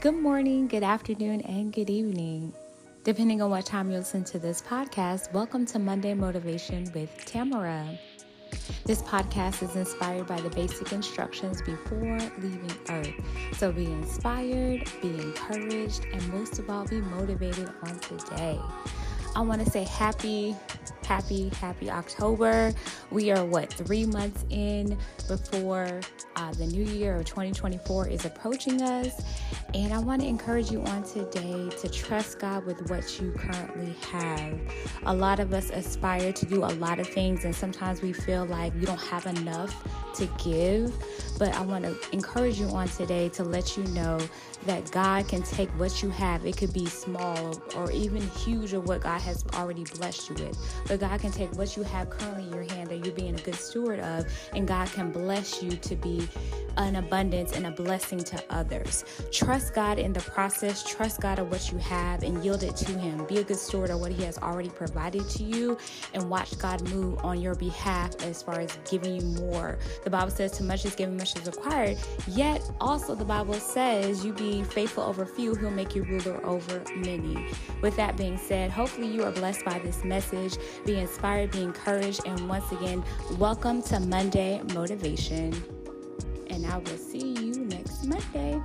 Good morning, good afternoon, and good evening. Depending on what time you listen to this podcast, welcome to Monday Motivation with Tamara. This podcast is inspired by the basic instructions before leaving Earth. So be inspired, be encouraged, and most of all, be motivated on today. I want to say happy, happy, happy October. We are what, three months in before uh, the new year of 2024 is approaching us. And I want to encourage you on today to trust God with what you currently have. A lot of us aspire to do a lot of things, and sometimes we feel like we don't have enough to give. But I want to encourage you on today to let you know that God can take what you have. It could be small or even huge of what God has already blessed you with. But God can take what you have currently in your that you're being a good steward of, and God can bless you to be an abundance and a blessing to others. Trust God in the process, trust God of what you have, and yield it to Him. Be a good steward of what He has already provided to you, and watch God move on your behalf as far as giving you more. The Bible says, Too much is given, much is required. Yet, also, the Bible says, You be faithful over few, He'll make you ruler over many. With that being said, hopefully you are blessed by this message. Be inspired, be encouraged, and once again, welcome to Monday Motivation and I will see you next Monday.